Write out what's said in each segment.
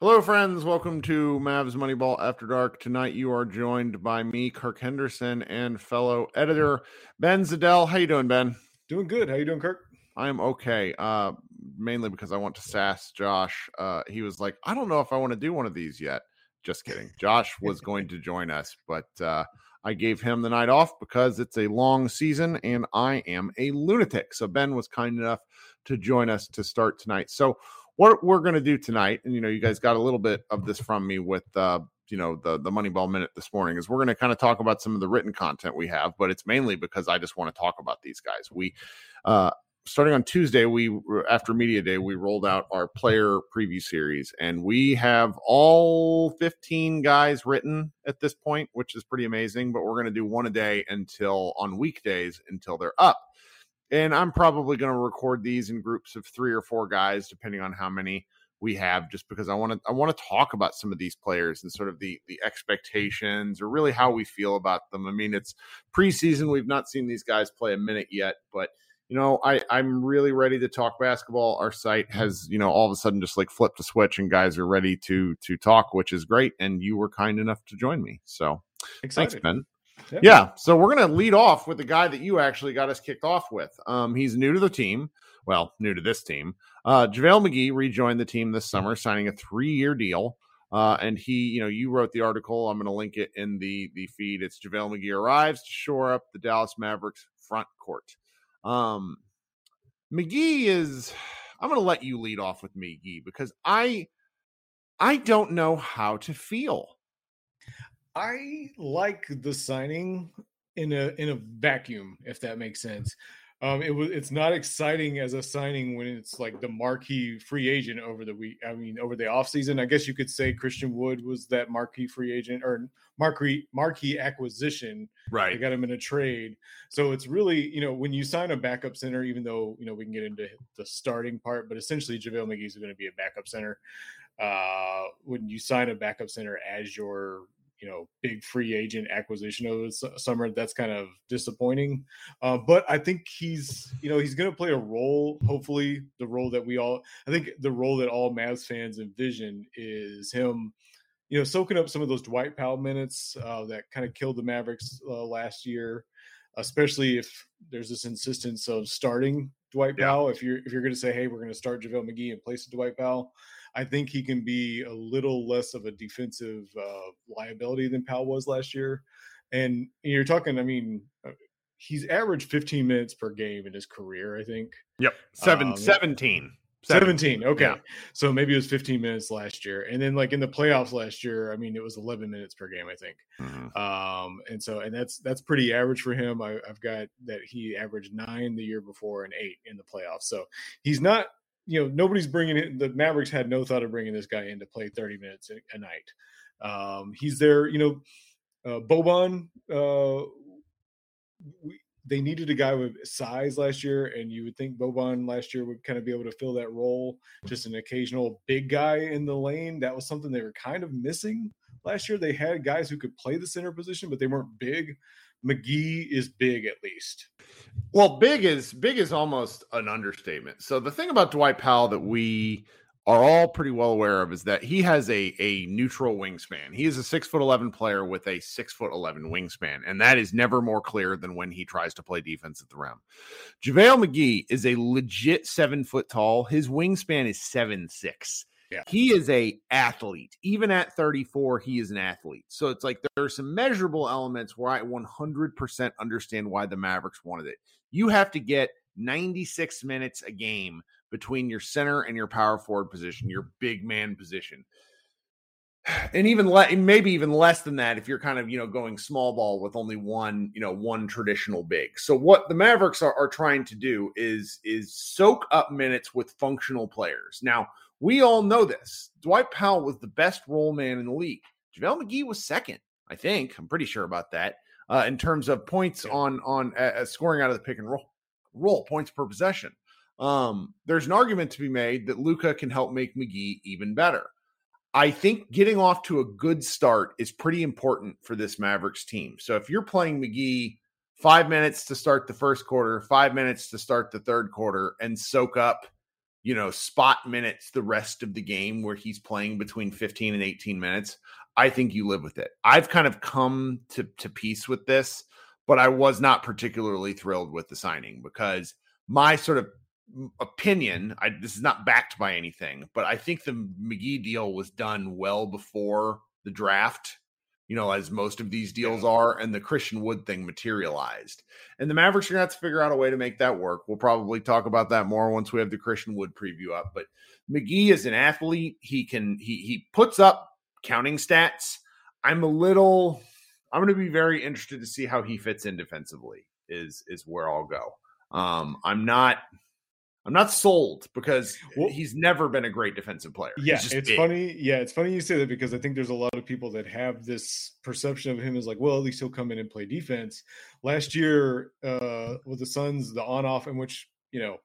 Hello, friends. Welcome to Mavs Moneyball After Dark. Tonight, you are joined by me, Kirk Henderson, and fellow editor Ben Zadell. How you doing, Ben? Doing good. How you doing, Kirk? I am okay. Uh, mainly because I want to sass Josh. Uh, he was like, "I don't know if I want to do one of these yet." Just kidding. Josh was going to join us, but uh, I gave him the night off because it's a long season and I am a lunatic. So Ben was kind enough to join us to start tonight. So what we're going to do tonight, and you know, you guys got a little bit of this from me with uh, you know the the Moneyball minute this morning, is we're going to kind of talk about some of the written content we have, but it's mainly because I just want to talk about these guys. We uh, starting on Tuesday, we after media day, we rolled out our player preview series, and we have all 15 guys written at this point, which is pretty amazing. But we're going to do one a day until on weekdays until they're up and I'm probably going to record these in groups of three or four guys, depending on how many we have, just because I want to I want to talk about some of these players and sort of the the expectations or really how we feel about them. I mean, it's preseason; we've not seen these guys play a minute yet, but you know, I I'm really ready to talk basketball. Our site has you know all of a sudden just like flipped a switch, and guys are ready to to talk, which is great. And you were kind enough to join me, so Excited. thanks, Ben. Yeah. yeah. So we're going to lead off with the guy that you actually got us kicked off with. Um, he's new to the team. Well, new to this team. Uh, JaVale McGee rejoined the team this summer, signing a three year deal. Uh, and he, you know, you wrote the article. I'm going to link it in the the feed. It's JaVale McGee arrives to shore up the Dallas Mavericks front court. Um, McGee is. I'm going to let you lead off with McGee because I I don't know how to feel. I like the signing in a in a vacuum, if that makes sense. Um, it was it's not exciting as a signing when it's like the marquee free agent over the week. I mean, over the offseason. I guess you could say Christian Wood was that marquee free agent or marquee marquee acquisition. Right. They got him in a trade. So it's really, you know, when you sign a backup center, even though, you know, we can get into the starting part, but essentially JaVale McGee is going to be a backup center. Uh, when you sign a backup center as your you know big free agent acquisition of the summer that's kind of disappointing uh, but i think he's you know he's going to play a role hopefully the role that we all i think the role that all mavs fans envision is him you know soaking up some of those dwight powell minutes uh, that kind of killed the mavericks uh, last year especially if there's this insistence of starting dwight yeah. powell if you're if you're going to say hey we're going to start javale mcgee in place of dwight powell I think he can be a little less of a defensive uh, liability than Powell was last year. And you're talking, I mean, uh, he's averaged 15 minutes per game in his career, I think. Yep. Seven, um, 17. 17. Okay. Yeah. So maybe it was 15 minutes last year. And then like in the playoffs last year, I mean, it was 11 minutes per game, I think. Mm-hmm. Um, and so, and that's, that's pretty average for him. I, have got that he averaged nine the year before and eight in the playoffs. So he's not you know, nobody's bringing it. The Mavericks had no thought of bringing this guy in to play 30 minutes a, a night. Um, he's there, you know, uh, Boban, uh, we, they needed a guy with size last year, and you would think Boban last year would kind of be able to fill that role, just an occasional big guy in the lane. That was something they were kind of missing last year. They had guys who could play the center position, but they weren't big. McGee is big at least. Well, big is big is almost an understatement. So the thing about Dwight Powell that we are all pretty well aware of is that he has a a neutral wingspan. He is a six foot eleven player with a six foot eleven wingspan, and that is never more clear than when he tries to play defense at the rim. JaVale McGee is a legit seven foot tall. His wingspan is seven six. Yeah. He is a athlete. Even at 34, he is an athlete. So it's like there are some measurable elements where I 100% understand why the Mavericks wanted it. You have to get 96 minutes a game between your center and your power forward position, your big man position. And even le- maybe even less than that if you're kind of, you know, going small ball with only one, you know, one traditional big. So what the Mavericks are, are trying to do is is soak up minutes with functional players. Now, we all know this. Dwight Powell was the best role man in the league. JaVale McGee was second, I think. I'm pretty sure about that. Uh, in terms of points on on uh, scoring out of the pick and roll, roll points per possession. Um, there's an argument to be made that Luka can help make McGee even better. I think getting off to a good start is pretty important for this Mavericks team. So if you're playing McGee five minutes to start the first quarter, five minutes to start the third quarter, and soak up, you know, spot minutes the rest of the game where he's playing between 15 and 18 minutes, I think you live with it. I've kind of come to, to peace with this, but I was not particularly thrilled with the signing because my sort of opinion, I, this is not backed by anything, but I think the McGee deal was done well before the draft, you know, as most of these deals are, and the Christian Wood thing materialized. And the Mavericks are going to have to figure out a way to make that work. We'll probably talk about that more once we have the Christian Wood preview up. But McGee is an athlete. He can, he, he puts up counting stats. I'm a little, I'm going to be very interested to see how he fits in defensively, is, is where I'll go. Um, I'm not, I'm not sold because well, he's never been a great defensive player. Yeah, it's big. funny. Yeah, it's funny you say that because I think there's a lot of people that have this perception of him as like, well, at least he'll come in and play defense. Last year, uh, with the Suns, the on-off in which you know,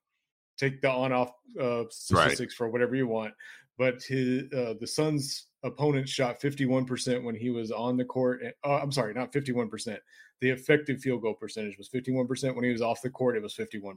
take the on-off uh, statistics right. for whatever you want, but his uh, the Suns' opponent shot 51% when he was on the court. Uh, I'm sorry, not 51% the effective field goal percentage was 51%. When he was off the court, it was 51%.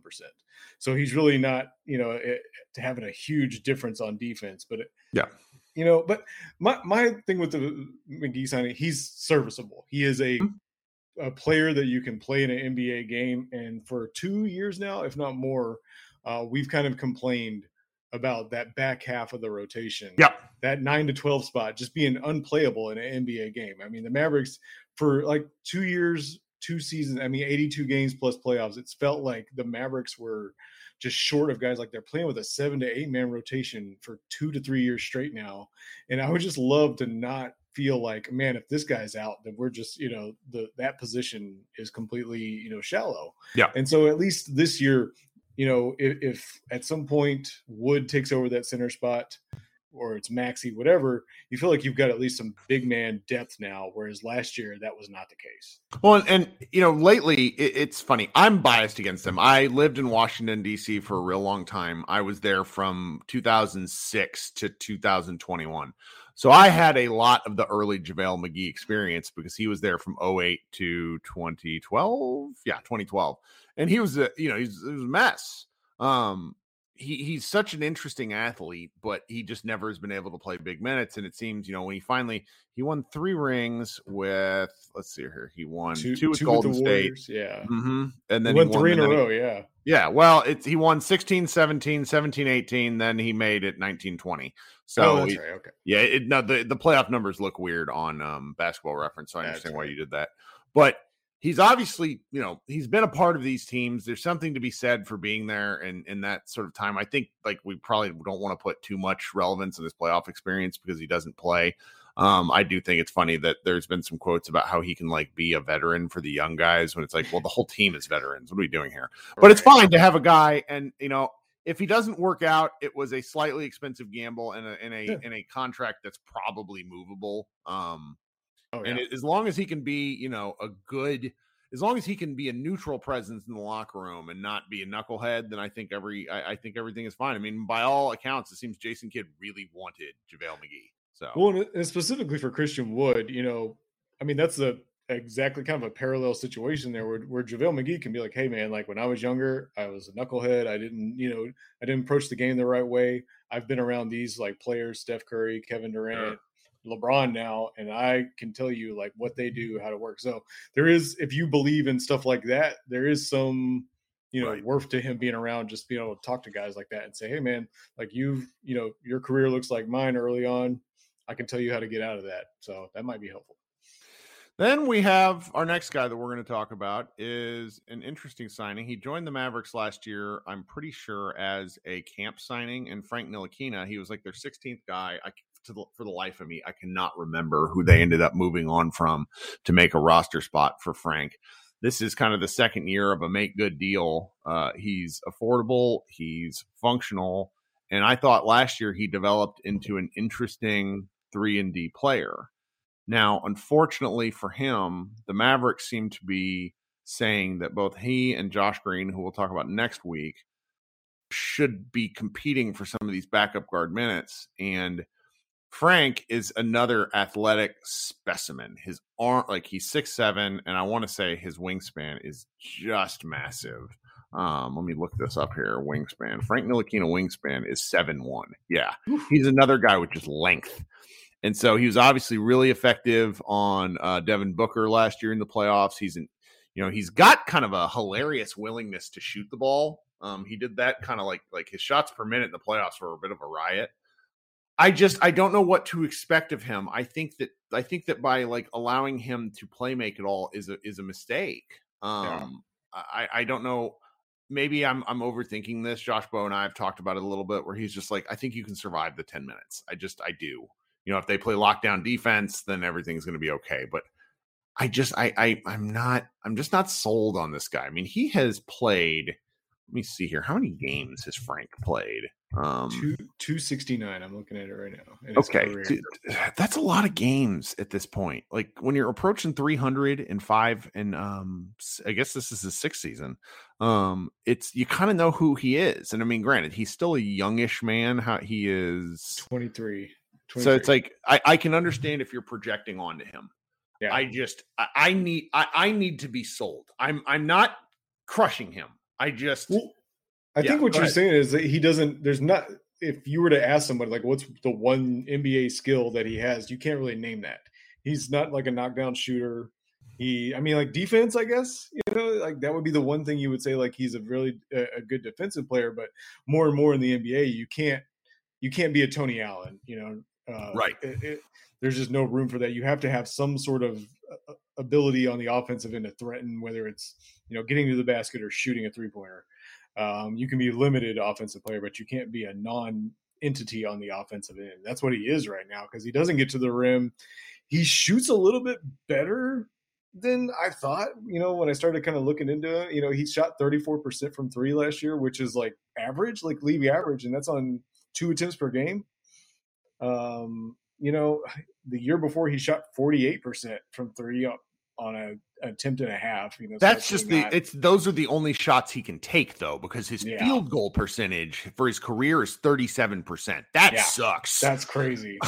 So he's really not, you know, it, having a huge difference on defense. But it, yeah, you know, but my my thing with the McGee signing, he's serviceable. He is a mm-hmm. a player that you can play in an NBA game. And for two years now, if not more, uh, we've kind of complained about that back half of the rotation. Yeah. That nine to 12 spot just being unplayable in an NBA game. I mean, the Mavericks for like two years, two seasons, I mean, 82 games plus playoffs, it's felt like the Mavericks were just short of guys like they're playing with a seven to eight man rotation for two to three years straight now. And I would just love to not feel like, man, if this guy's out, then we're just, you know, the that position is completely, you know, shallow. Yeah. And so at least this year, you know, if, if at some point Wood takes over that center spot, or it's Maxi, whatever, you feel like you've got at least some big man depth now. Whereas last year that was not the case. Well, and, you know, lately it, it's funny. I'm biased against them. I lived in Washington D.C. for a real long time. I was there from 2006 to 2021. So I had a lot of the early JaVale McGee experience because he was there from 08 to 2012. Yeah, 2012. And he was a, you know, he's, he was a mess. Um, he he's such an interesting athlete, but he just never has been able to play big minutes. And it seems, you know, when he finally he won three rings with let's see here, he won two, two with two Golden with State, yeah, mm-hmm. and then he won, he won three in a row, he, yeah, yeah. Well, it's he won 16, 17, 17, 18, then he made it 19, 20. So oh, that's he, right. Okay, yeah. It, no, the the playoff numbers look weird on um, Basketball Reference, so I understand right. why you did that, but he's obviously, you know, he's been a part of these teams. There's something to be said for being there and in that sort of time. I think like we probably don't want to put too much relevance in his playoff experience because he doesn't play. Um, I do think it's funny that there's been some quotes about how he can like be a veteran for the young guys when it's like, well, the whole team is veterans. What are we doing here? But it's fine to have a guy, and you know, if he doesn't work out, it was a slightly expensive gamble and a in a Yeah. in a contract that's probably movable. Um, Oh, and it, as long as he can be, you know, a good, as long as he can be a neutral presence in the locker room and not be a knucklehead, then I think every, I, I think everything is fine. I mean, by all accounts, it seems Jason Kidd really wanted JaVale McGee. So Well, and- and specifically for Christian Wood, you know, I mean, that's the exactly kind of a parallel situation there where, where JaVale McGee can be like, hey, man, like when I was younger, I was a knucklehead. I didn't, you know, I didn't approach the game the right way. I've been around these like players, Steph Curry, Kevin Durant, LeBron now, and I can tell you like what they do, how to work. So there is, if you believe in stuff like that, there is some, you know, Right. worth to him being around, just being able to talk to guys like that and say, hey, man, like you've, you know, your career looks like mine early on. I can tell you how to get out of that. So that might be helpful. Then we have our next guy that we're going to talk about is an interesting signing. He joined the Mavericks last year, I'm pretty sure, as a camp signing. And Frank Ntilikina, he was like their 16th guy. I, the, for the life of me, I cannot remember who they ended up moving on from to make a roster spot for Frank. This is kind of the second year of a make good deal. Uh, he's affordable, he's functional, and I thought last year he developed into an interesting three and D player. Now, unfortunately for him, the Mavericks seem to be saying that both he and Josh Green, who we'll talk about next week, should be competing for some of these backup guard minutes. And Frank is another athletic specimen. His arm, like he's six seven, and I want to say his wingspan is just massive. Um, let me look this up here. Wingspan. Frank Ntilikina wingspan is seven one. Yeah, he's another guy with just length. And so he was obviously really effective on uh, Devin Booker last year in the playoffs. He's in, you know, he's got kind of a hilarious willingness to shoot the ball. Um, he did that kind of like like his shots per minute in the playoffs were a bit of a riot. I just I don't know what to expect of him. I think that I think that by like allowing him to play make it all is a is a mistake. Um, I I don't know. Maybe I'm I'm overthinking this. Josh Bowe and I have talked about it a little bit, where he's just like, I think you can survive the ten minutes. I just I do you know if they play lockdown defense then everything's going to be okay but i just I, I i'm not i'm just not sold on this guy i mean he has played let me see here how many games has frank played um Two two sixty nine. I'm looking at it right now. okay dude, that's a lot of games at this point like when you're approaching 305 and um I guess this is his sixth season um it's you kind of know who he is and i mean granted he's still a youngish man how he is 23. so it's like I, I can understand if you're projecting onto him. Yeah. I just I, I need I, I need to be sold. I'm I'm not crushing him. I just Well, I Yeah, think what you're ahead. saying is that he doesn't. There's not. If you were to ask somebody like, "What's the one NBA skill that he has?" You can't really name that. He's not like a knockdown shooter. He, I mean, like defense, I guess. You know, like that would be the one thing you would say. Like he's a really a, a good defensive player, but more and more in the NBA, you can't you can't be a Tony Allen. You know, uh, Right. It, it, there's just no room for that. You have to have some sort of uh, ability on the offensive end to threaten, whether it's you know getting to the basket or shooting a three pointer. Um, you can be limited offensive player, but you can't be a non entity on the offensive end. That's what he is right now because he doesn't get to the rim. He shoots a little bit better than I thought. You know, when I started kind of looking into it, you know, he shot 34% from three last year, which is like average, like league average, and that's on two attempts per game. Um, you know, the year before he shot 48% from three on a attempt and a half. You know, so that's just the not- it's those are the only shots he can take though because his Yeah. field goal percentage for his career is 37%. That Yeah, sucks. That's crazy.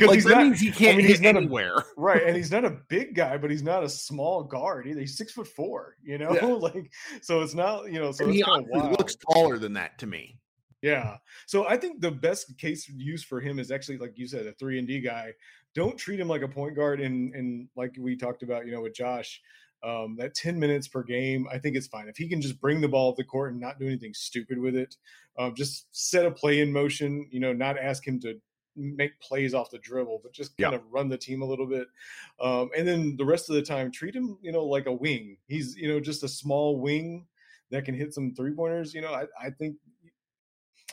like he's that not- means he can't mean, hit he's not a- anywhere. right, and he's not a big guy, but he's not a small guard either. He's six foot four. You know, Yeah. like so it's not. You know, so he kind of honestly wild. looks taller than that to me. Yeah. So I think the best case use for him is actually, like you said, a three and D guy. Don't treat him like a point guard. And and like we talked about, you know, with Josh, um, that ten minutes per game, I think it's fine if he can just bring the ball to the court and not do anything stupid with it. Um, just set a play in motion. You know, not ask him to make plays off the dribble, but just Yeah. kind of run the team a little bit. Um, and then the rest of the time, treat him, you know, like a wing. He's, you know, just a small wing that can hit some three pointers. You know, I, I think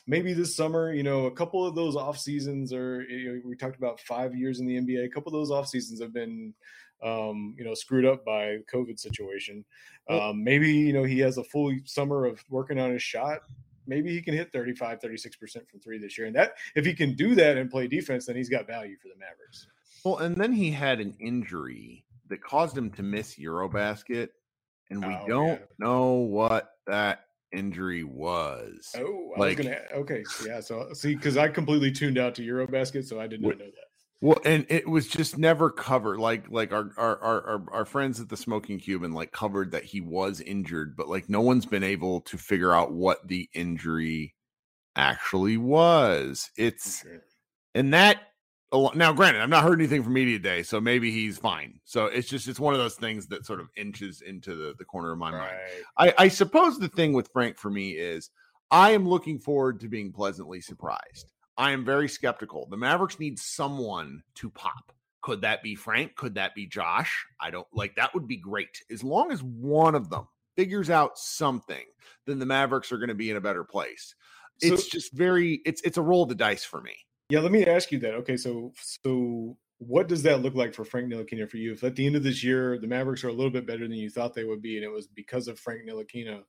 maybe this summer, you know, a couple of those off seasons are, you know, we talked about five years in the NBA. A couple of those off seasons have been, um, you know, screwed up by the COVID situation. Um, maybe, you know, he has a full summer of working on his shot maybe he can hit 35, 36% from three this year. And that if he can do that and play defense, then he's got value for the Mavericks. Well, and then he had an injury that caused him to miss Eurobasket, and we Oh, don't yeah. know what that injury was. Oh, I Like- was gonna okay, yeah. So see, because I completely tuned out to Eurobasket, so I did not What- know that. Well, and it was just never covered. Like, like our our, our our friends at the Smoking Cuban like covered that he was injured, but like no one's been able to figure out what the injury actually was. It's Okay. and that now granted i've not heard anything from media day so maybe he's fine. So it's just it's one of those things that sort of inches into the, the corner of my mind. I, I suppose the thing with frank for me is i am looking forward to being pleasantly surprised. I am very skeptical. The mavericks need someone to pop. Could that be frank? Could that be josh? I don't like that would be great. As long as one of them figures out something then the mavericks are going to be in a better place. So- it's just very it's it's a roll of the dice for me Yeah, let me ask you that. Okay, so so what does that look like for Frank Ntilikina for you? If at the end of this year the Mavericks are a little bit better than you thought they would be, and it was because of Frank Ntilikina,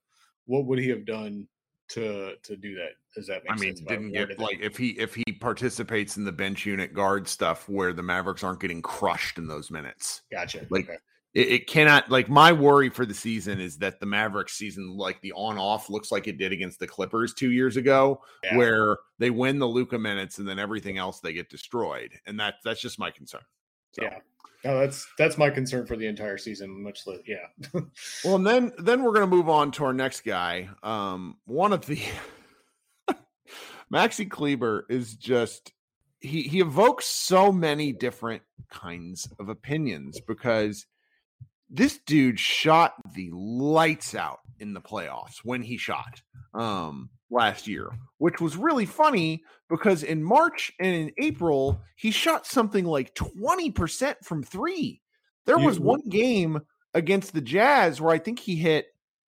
what would he have done to to do that? Does that make I mean, didn't get like if he if he participates in the bench unit guard stuff where the Mavericks aren't getting crushed in those minutes. gotcha. like, okay. It, it cannot like my worry for the season is that the Mavericks season like the on off looks like it did against the Clippers two years ago, Yeah. where they win the Luka minutes and then everything else they get destroyed, and that that's just my concern. So. Yeah. No, that's that's my concern for the entire season. Much less, yeah. Well, and then then we're gonna move on to our next guy. Um, one of the Maxi Kleber is just he he evokes so many different kinds of opinions because this dude shot the lights out in the playoffs when he shot um last year, which was really funny because in March and in April he shot something like 20% from 3. There was one game against the Jazz where I think he hit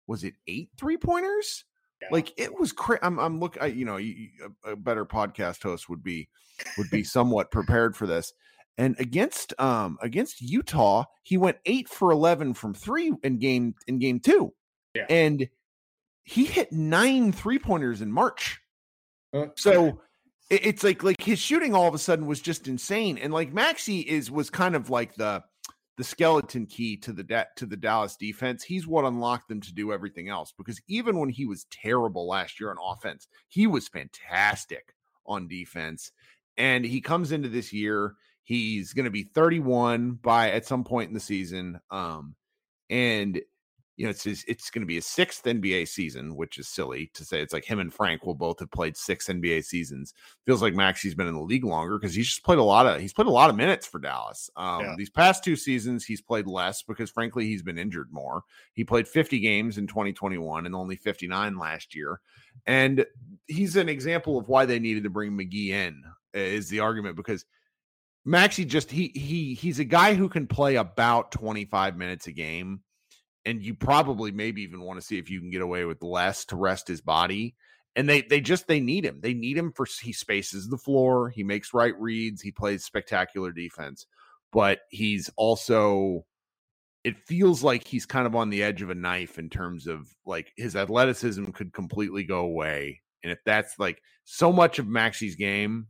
was it eight three pointers? Yeah. Like it was cra- I'm I'm look I, you know, you, you- a, a better podcast host would be would be somewhat prepared for this. And against um against Utah, he went 8 for 11 from 3 in game in game 2. Yeah. And he hit nine three pointers in March. Uh, So it- it's like like his shooting all of a sudden was just insane. And like Maxi is was kind of like the the skeleton key to the da- to the Dallas defense. He's what unlocked them to do everything else because even when he was terrible last year on offense, he was fantastic on defense. And he comes into this year, he's going to be 31 by at some point in the season. Um and you know, it's his, it's going to be his sixth NBA season, which is silly to say. It's like him and Frank will both have played six NBA seasons. Feels like Maxi's been in the league longer because he's just played a lot of he's played a lot of minutes for Dallas. Um, Yeah. These past two seasons, he's played less because frankly he's been injured more. He played 50 games in 2021 and only 59 last year, and he's an example of why they needed to bring McGee in. Is the argument because Maxi just he he he's a guy who can play about 25 minutes a game and you probably maybe even want to see if you can get away with less to rest his body and they they just they need him. They need him for he spaces the floor he makes right reads he plays spectacular defense but he's also it feels like he's kind of on the edge of a knife in terms of like his athleticism could completely go away and if that's like so much of Maxi's game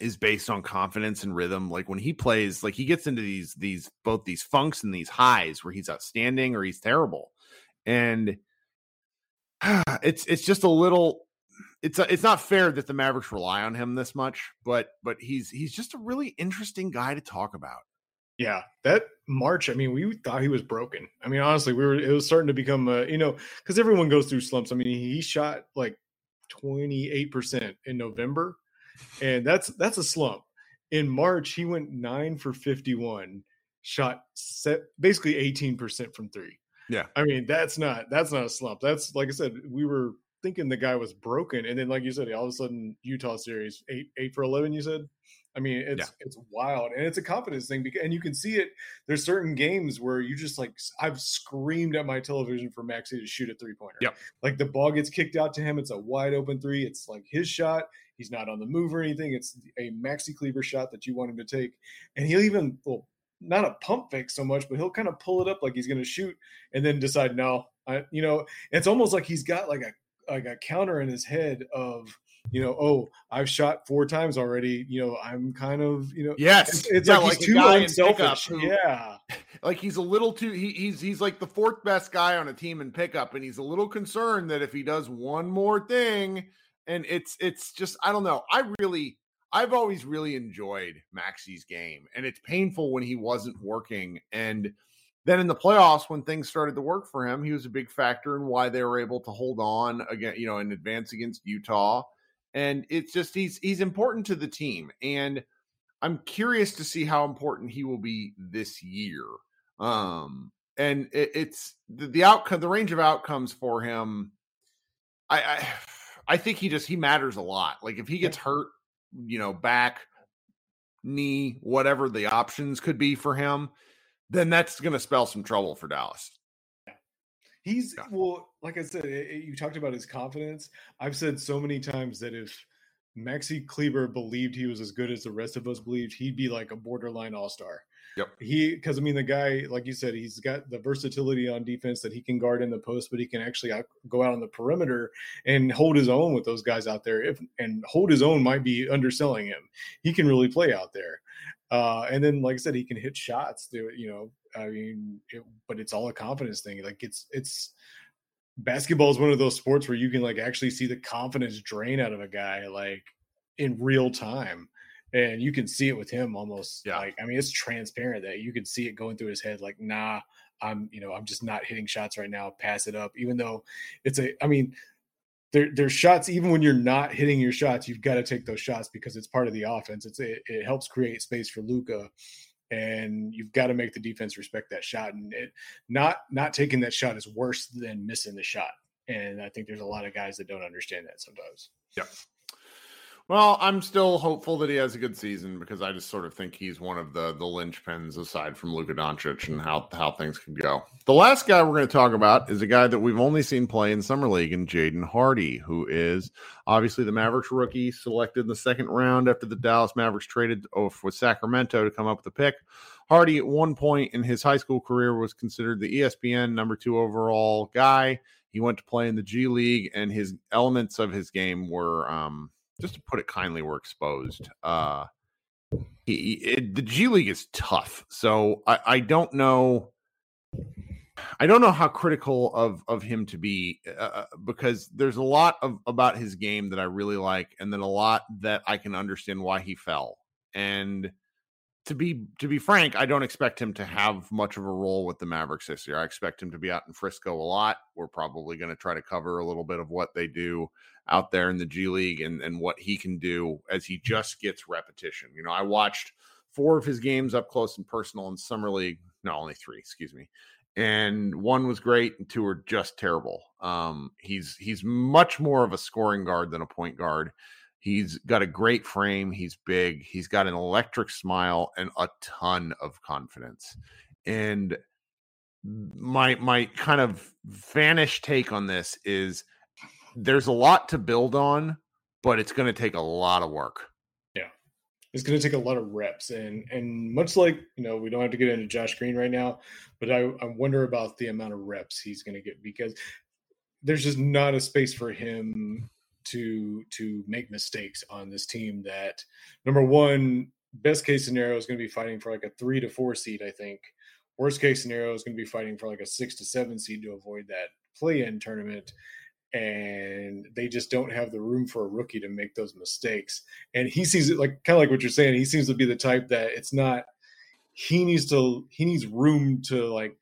is based on confidence and rhythm. Like when he plays, like he gets into these these both these funks and these highs where he's outstanding or he's terrible, and it's it's just a little. It's a, it's not fair that the Mavericks rely on him this much, but but he's he's just a really interesting guy to talk about. Yeah, that March. I mean, we thought he was broken. I mean, honestly, we were. It was starting to become, uh, you know, because everyone goes through slumps. I mean, he shot like twenty eight percent in November, and that's that's a slump. In March, he went nine for fifty one, shot set basically eighteen percent from three. Yeah. I mean, that's not that's not a slump. That's like I said, we were thinking the guy was broken, and then like you said, all of a sudden Utah series eight eight for eleven. You said. I mean, it's it's wild, and it's a confidence thing. Because and you can see it. There's certain games where you just like I've screamed at my television for Maxi to shoot a three pointer. Yep. Like the ball gets kicked out to him, it's a wide open three. It's like his shot. He's not on the move or anything. It's a Maxi Kleber shot that you want him to take, and he'll even well, not a pump fake so much, but he'll kind of pull it up like he's going to shoot, and then decide no. I, you know, it's almost like he's got like a like a counter in his head of you know, oh, I've shot four times already. You know, I'm kind of, you know, yes, it's, it's yeah, like, like too unselfish. who- yeah, like he's a little too he, he's he's like the fourth best guy on a team in pickup and he's a little concerned that if he does one more thing and it's it's just i don't know i really i've always really enjoyed maxi's game and it's painful when he wasn't working and then in the playoffs when things started to work for him he was a big factor in why they were able to hold on again you know in advance against utah and it's just he's he's important to the team and i'm curious to see how important he will be this year um and it, it's the, the outcome the range of outcomes for him I, I i think he just he matters a lot like if he gets hurt you know back knee whatever the options could be for him then that's going to spell some trouble for dallas he's Yeah. well, like I said, it, it- you talked about his confidence. I've said so many times that if Maxi Kleber believed he was as good as the rest of us believed, he'd be like a borderline all star. Yep. He, because I mean, the guy, like you said, he's got the versatility on defense that he can guard in the post, but he can actually out, go out on the perimeter and hold his own with those guys out there. If and hold his own might be underselling him. He can really play out there. Uh, and then, like I said, he can hit shots. There, you know, I mean, it, but it's all a confidence thing. Like it's it's basketball is one of those sports where you can like actually see the confidence drain out of a guy like in real time and you can see it with him almost Yeah. like i mean it's transparent that you can see it going through his head like nah i'm you know i'm just not hitting shots right now pass it up even though it's a i mean there, there's shots even when you're not hitting your shots you've got to take those shots because it's part of the offense. It's it, it helps create space for luka and you've got to make the defense respect that shot and it not not taking that shot is worse than missing the shot and i think there's a lot of guys that don't understand that sometimes Well, I'm still hopeful that he has a good season because I just sort of think he's one of the the linchpins aside from Luka Doncic and how how things could go. The last guy we're going to talk about is a guy that we've only seen play in summer league, and Jaden Hardy, who is obviously the Mavericks rookie selected in the second round after the Dallas Mavericks traded off with Sacramento to come up with a pick. Hardy, at one point in his high school career, was considered the ESPN number two overall guy. He went to play in the G League, and his elements of his game were, um, just to put it kindly, were exposed. Uh, he, it, the G League is tough, so I, I don't know. I don't know how critical of of him to be uh, because there's a lot of about his game that I really like, and then a lot that I can understand why he fell. And to be to be frank, I don't expect him to have much of a role with the Mavericks this year. I expect him to be out in Frisco a lot. We're probably going to try to cover a little bit of what they do out there in the G League and and what he can do as he just gets repetition. You know, I watched four of his games up close and personal in summer league. No, only three, excuse me. And one was great, and two were just terrible. Um, he's he's much more of a scoring guard than a point guard. He's got a great frame. He's big. He's got an electric smile and a ton of confidence. And my my kind of vanish take on this is there's a lot to build on, but it's going to take a lot of work. Yeah, it's going to take a lot of reps and and much like you know we don't have to get into josh green right now but i, I wonder about the amount of reps he's going to get because there's just not a space for him to to make mistakes on this team that number one best case scenario is going to be fighting for like a three to four seed i think. Worst case scenario is going to be fighting for like a six to seven seed to avoid that play-in tournament and they just don't have the room for a rookie to make those mistakes. And he seems it like kind of like what you're saying he seems to be the type that it's not he needs to he needs room to like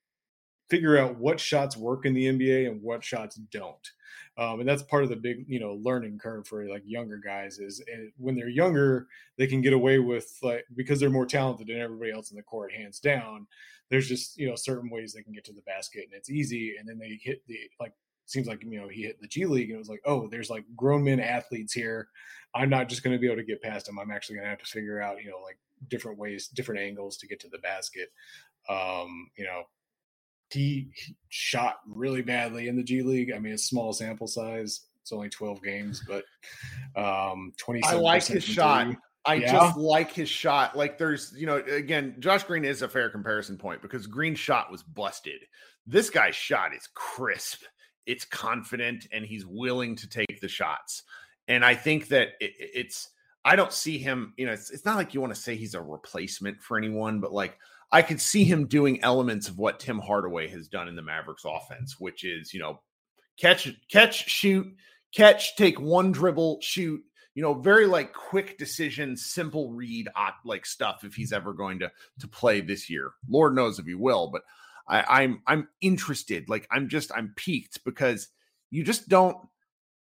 figure out what shots work in the nba and what shots don't um, and that's part of the big you know learning curve for like younger guys is eh, when they're younger they can get away with like because they're more talented than everybody else in the court hands down there's just you know certain ways they can get to the basket and it's easy and then they hit the like seems like you know he hit the G League and it was like, oh, there's like grown men athletes here. I'm not just going to be able to get past them. I'm actually going to have to figure out you know like different ways, different angles to get to the basket. Um, you know, he, he shot really badly in the G League. I mean, it's small sample size. It's only 12 games, but um, 20. I like his shot. I Yeah. just like his shot. Like there's, you know, again, Josh Green is a fair comparison point because Green's shot was busted. This guy's shot is crisp. it's confident and he's willing to take the shots. And I think that it, it's I don't see him, you know, it's, it's not like you want to say he's a replacement for anyone, but like I could see him doing elements of what Tim Hardaway has done in the Mavericks offense, which is, you know, catch, catch, shoot, catch, take one dribble, shoot, you know, very like quick decision, simple read, uh, like stuff if he's ever going to to play this year. Lord knows if he will, but I, I'm I'm interested. Like I'm just I'm piqued because you just don't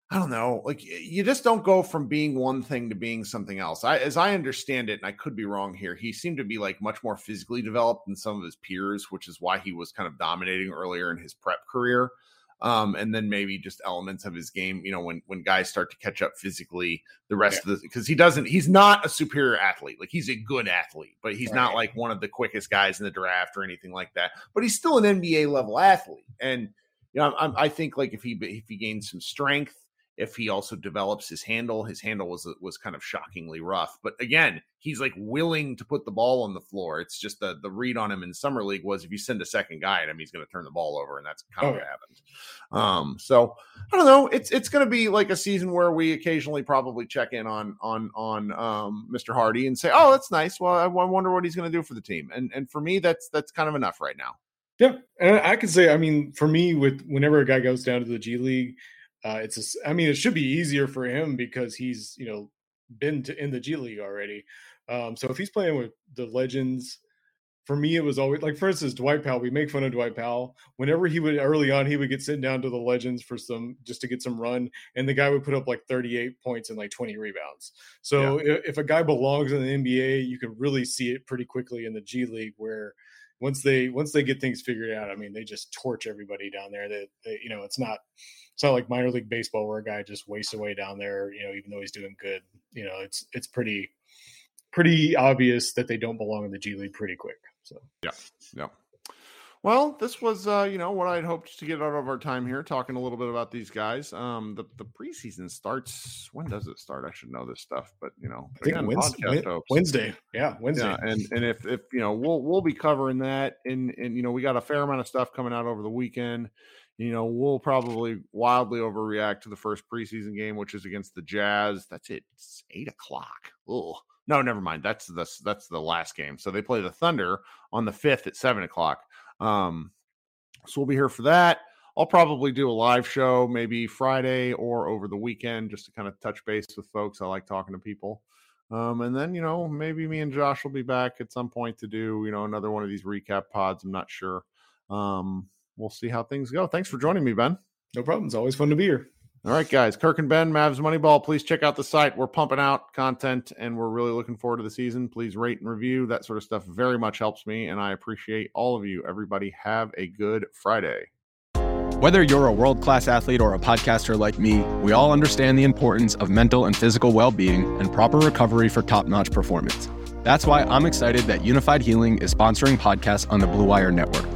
I don't know, like you just don't go from being one thing to being something else. I, as I understand it, and I could be wrong here, he seemed to be like much more physically developed than some of his peers, which is why he was kind of dominating earlier in his prep career. Um, and then maybe just elements of his game, you know, when when guys start to catch up physically, the rest yeah. of the because he doesn't, he's not a superior athlete. Like he's a good athlete, but he's right. not like one of the quickest guys in the draft or anything like that. But he's still an NBA level athlete, and you know, I'm, I think like if he if he gains some strength if he also develops his handle. His handle was was kind of shockingly rough, but again, he's like willing to put the ball on the floor. It's just the the read on him in summer league was if you send a second guy at him, he's going to turn the ball over, and that's kind of oh, what happened. Um, so I don't know. It's it's going to be like a season where we occasionally probably check in on on on um, Mr. Hardy and say, "Oh, that's nice. Well, I wonder what he's going to do for the team." And and for me, that's that's kind of enough right now. Yeah, and I can say, I mean, for me, with whenever a guy goes down to the G League uh, it's a, I mean, it should be easier for him because he's you know been to, in the G League already. Um, so if he's playing with the legends, for me it was always like for instance Dwight Powell. We make fun of Dwight Powell whenever he would early on he would get sent down to the legends for some just to get some run, and the guy would put up like 38 points and like 20 rebounds. So yeah. if, if a guy belongs in the NBA, you can really see it pretty quickly in the G League where once they once they get things figured out, I mean, they just torch everybody down there. That you know, it's not it's not like minor league baseball where a guy just wastes away down there. You know, even though he's doing good, you know, it's it's pretty pretty obvious that they don't belong in the G League pretty quick. So yeah, yeah. Well, this was uh, you know what I'd hoped to get out of our time here, talking a little bit about these guys. Um, the the preseason starts. When does it start? I should know this stuff, but you know, I think again, Wednesday, Wednesday. Yeah, Wednesday. Yeah, and and if if you know, we'll we'll be covering that, and and you know, we got a fair amount of stuff coming out over the weekend. You know, we'll probably wildly overreact to the first preseason game, which is against the Jazz. That's it. It's eight o'clock. Oh no, never mind. That's the that's the last game. So they play the Thunder on the fifth at seven o'clock. Um, so we'll be here for that. I'll probably do a live show maybe Friday or over the weekend just to kind of touch base with folks. I like talking to people. Um, and then, you know, maybe me and Josh will be back at some point to do, you know, another one of these recap pods. I'm not sure. Um, we'll see how things go. Thanks for joining me, Ben. No problem. It's always fun to be here. All right, guys. Kirk and Ben, Mavs Moneyball. Please check out the site. We're pumping out content and we're really looking forward to the season. Please rate and review. That sort of stuff very much helps me. And I appreciate all of you. Everybody, have a good Friday. Whether you're a world class athlete or a podcaster like me, we all understand the importance of mental and physical well being and proper recovery for top notch performance. That's why I'm excited that Unifyd Healing is sponsoring podcasts on the Blue Wire Network.